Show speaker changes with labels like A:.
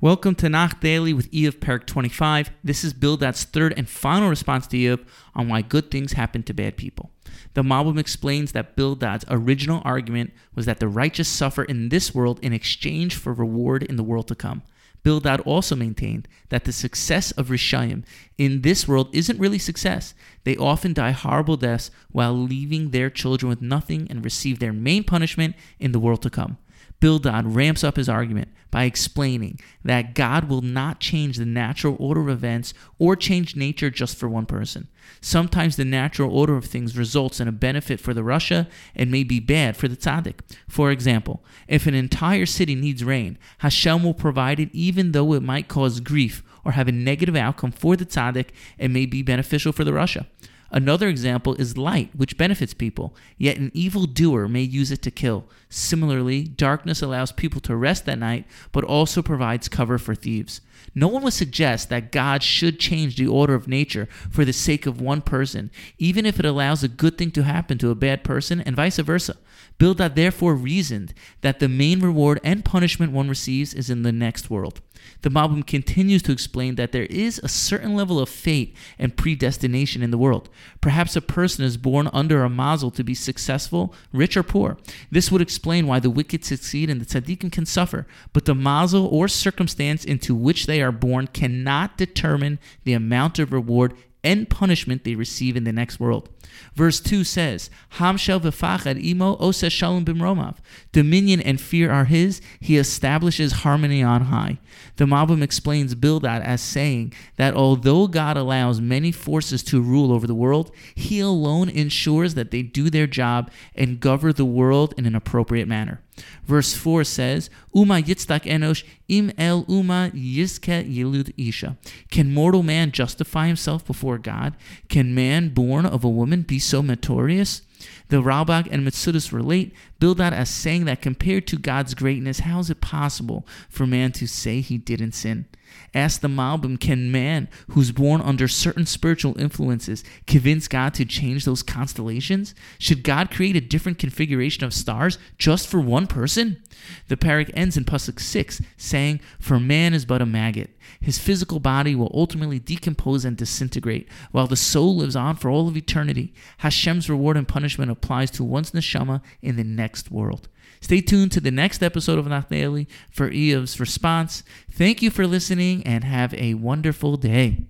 A: Welcome to Nach Daily with Eov Perek 25. This is Bildad's third and final response to Eov on why good things happen to bad people. The Malbim explains that Bildad's original argument was that the righteous suffer in this world in exchange for reward in the world to come. Bildad also maintained that the success of Reshaim in this world isn't really success. They often die horrible deaths while leaving their children with nothing and receive their main punishment in the world to come. Bildad ramps up his argument by explaining that God will not change the natural order of events or change nature just for one person. Sometimes the natural order of things results in a benefit for the Rasha and may be bad for the tzaddik. For example, if an entire city needs rain, Hashem will provide it even though it might cause grief or have a negative outcome for the tzaddik and may be beneficial for the Rasha. Another example is light, which benefits people, yet an evil doer may use it to kill. Similarly, darkness allows people to rest at night, but also provides cover for thieves. No one would suggest that God should change the order of nature for the sake of one person, even if it allows a good thing to happen to a bad person, and vice versa. Bildad therefore reasoned that the main reward and punishment one receives is in the next world. The Malbim continues to explain that there is a certain level of fate and predestination in the world. Perhaps a person is born under a mazel to be successful, rich or poor. This would explain why the wicked succeed and the tzaddikim can suffer. But the mazel or circumstance into which they are born cannot determine the amount of reward and punishment they receive in the next world. Verse 2 says, Hamshel v'fachad imo ose shalom bimromav. Dominion and fear are his. He establishes harmony on high. The Malbim explains Bildad as saying that although God allows many forces to rule over the world, he alone ensures that they do their job and govern the world in an appropriate manner. Verse 4 says, Uma yitzdak enosh im el uma yizke yilud isha. Can mortal man justify himself before God? Can man born of a woman be so notorious? The Ralbag and Metzudas relate Bildad as saying that compared to God's greatness, how is it possible for man to say he didn't sin? Ask the Malbim, can man who's born under certain spiritual influences convince God to change those constellations? Should God create a different configuration of stars just for one person? The perek ends in Pasuk 6 saying, For man is but a maggot. His physical body will ultimately decompose and disintegrate, while the soul lives on for all of eternity. Hashem's reward and punishment applies to one's neshama in the next world. Stay tuned to the next episode of Nach Daily for Eov's response. Thank you for listening and have a wonderful day.